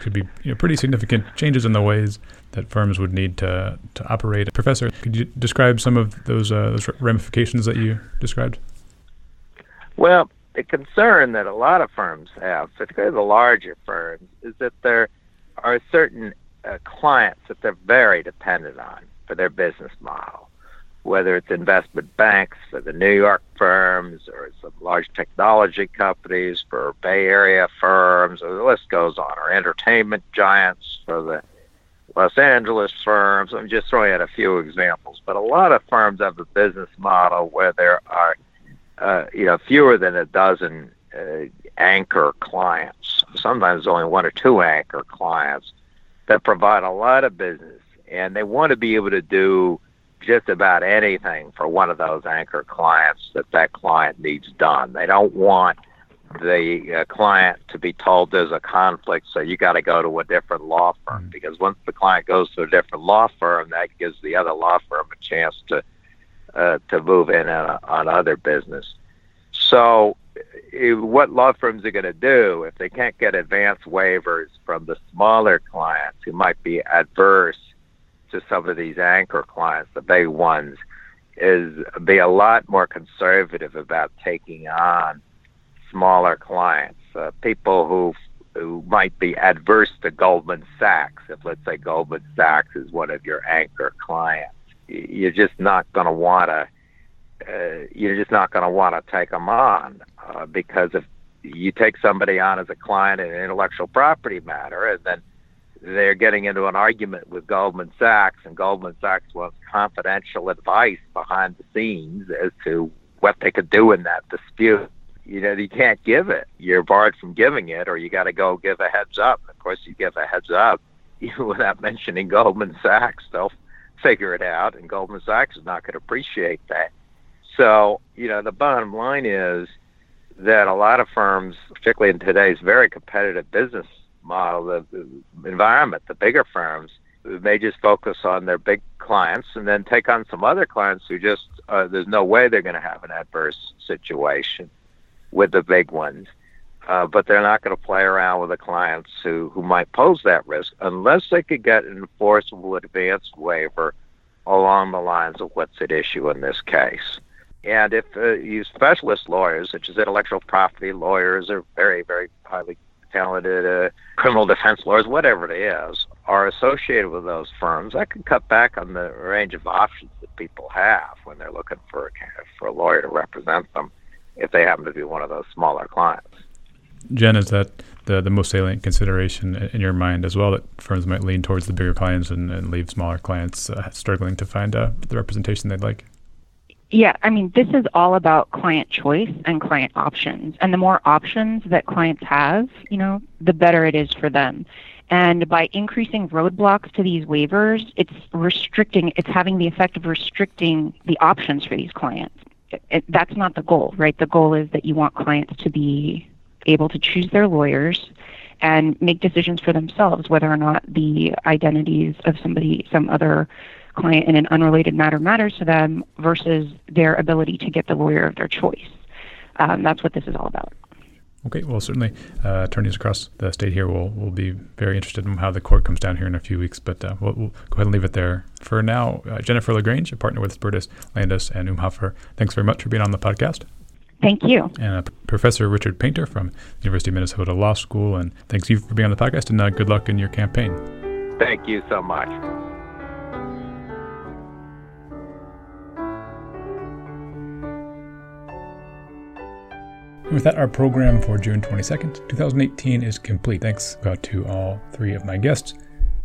could be you know, pretty significant changes in the ways that firms would need to, to operate. Professor, could you describe some of those, uh, those ramifications that you described? Well, the concern that a lot of firms have, particularly the larger firms, is that there are certain uh, clients that they're very dependent on for their business model, whether it's investment banks for the New York firms or some large technology companies for Bay Area firms, or the list goes on, or entertainment giants for the Los Angeles firms. I'm just throwing out a few examples, but a lot of firms have a business model where there are uh, you know, fewer than a dozen uh, anchor clients. Sometimes only one or two anchor clients that provide a lot of business, and they want to be able to do just about anything for one of those anchor clients that that client needs done. They don't want the uh, client to be told there's a conflict, so you got to go to a different law firm. Mm-hmm. Because once the client goes to a different law firm, that gives the other law firm a chance to uh, to move in on, on other business. So, what law firms are going to do if they can't get advance waivers from the smaller clients who might be adverse to some of these anchor clients, the big ones, is be a lot more conservative about taking on smaller clients, uh, people who who might be adverse to Goldman Sachs. If let's say Goldman Sachs is one of your anchor clients you're just not going to want to. Uh, you're just not going to want to take them on uh, because if you take somebody on as a client in an intellectual property matter, and then they're getting into an argument with Goldman Sachs, and Goldman Sachs wants confidential advice behind the scenes as to what they could do in that dispute. You know, you can't give it. You're barred from giving it, or you got to go give a heads up. Of course, you give a heads up without mentioning Goldman Sachs. They'll figure it out, and Goldman Sachs is not going to appreciate that. So, you know, the bottom line is that a lot of firms, particularly in today's very competitive business model, the, environment, the bigger firms, may just focus on their big clients and then take on some other clients who just uh, there's no way they're going to have an adverse situation with the big ones. Uh, but they're not going to play around with the clients who, who might pose that risk unless they could get an enforceable advance waiver along the lines of what's at issue in this case. And if uh, you specialist lawyers, such as intellectual property lawyers are very, very highly talented uh, criminal defense lawyers, whatever it is, are associated with those firms, that can cut back on the range of options that people have when they're looking for a, for a lawyer to represent them if they happen to be one of those smaller clients. Jen, is that the, the most salient consideration in your mind as well that firms might lean towards the bigger clients and, and leave smaller clients uh, struggling to find uh, the representation they'd like? Yeah, I mean, this is all about client choice and client options. And the more options that clients have, you know, the better it is for them. And by increasing roadblocks to these waivers, it's restricting, it's having the effect of restricting the options for these clients. It, it, that's not the goal, right? The goal is that you want clients to be able to choose their lawyers and make decisions for themselves whether or not the identities of somebody, some other client in an unrelated matter matters to them versus their ability to get the lawyer of their choice. Um, that's what this is all about. Okay, well, certainly uh, attorneys across the state here will, will be very interested in how the court comes down here in a few weeks, but uh, we'll, we'll, go ahead and leave it there. For now, uh, Jennifer LaGrange, a partner with Spertus, Landes, and Umhofer, thanks very much for being on the podcast. Thank you. And uh, Professor Richard Painter from University of Minnesota Law School. And thanks you for being on the podcast and uh, good luck in your campaign. Thank you so much. And with that, our program for June 22nd, 2018 is complete. Thanks go to all three of my guests,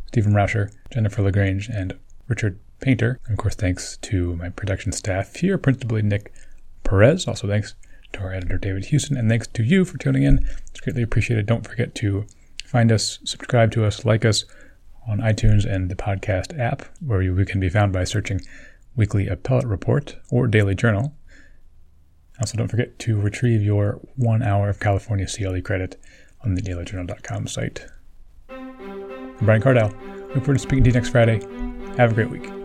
Stephen Rauscher, Jennifer LaGrange, and Richard Painter. And of course, thanks to my production staff here, principally Nick Perez. Also, thanks to our editor, David Houston, and thanks to you for tuning in. It's greatly appreciated. Don't forget to find us, subscribe to us, like us on iTunes and the podcast app, where we can be found by searching Weekly Appellate Report or Daily Journal. Also, don't forget to retrieve your one hour of California CLE credit on the dailyjournal.com site. I'm Brian Cardile. Look forward to speaking to you next Friday. Have a great week.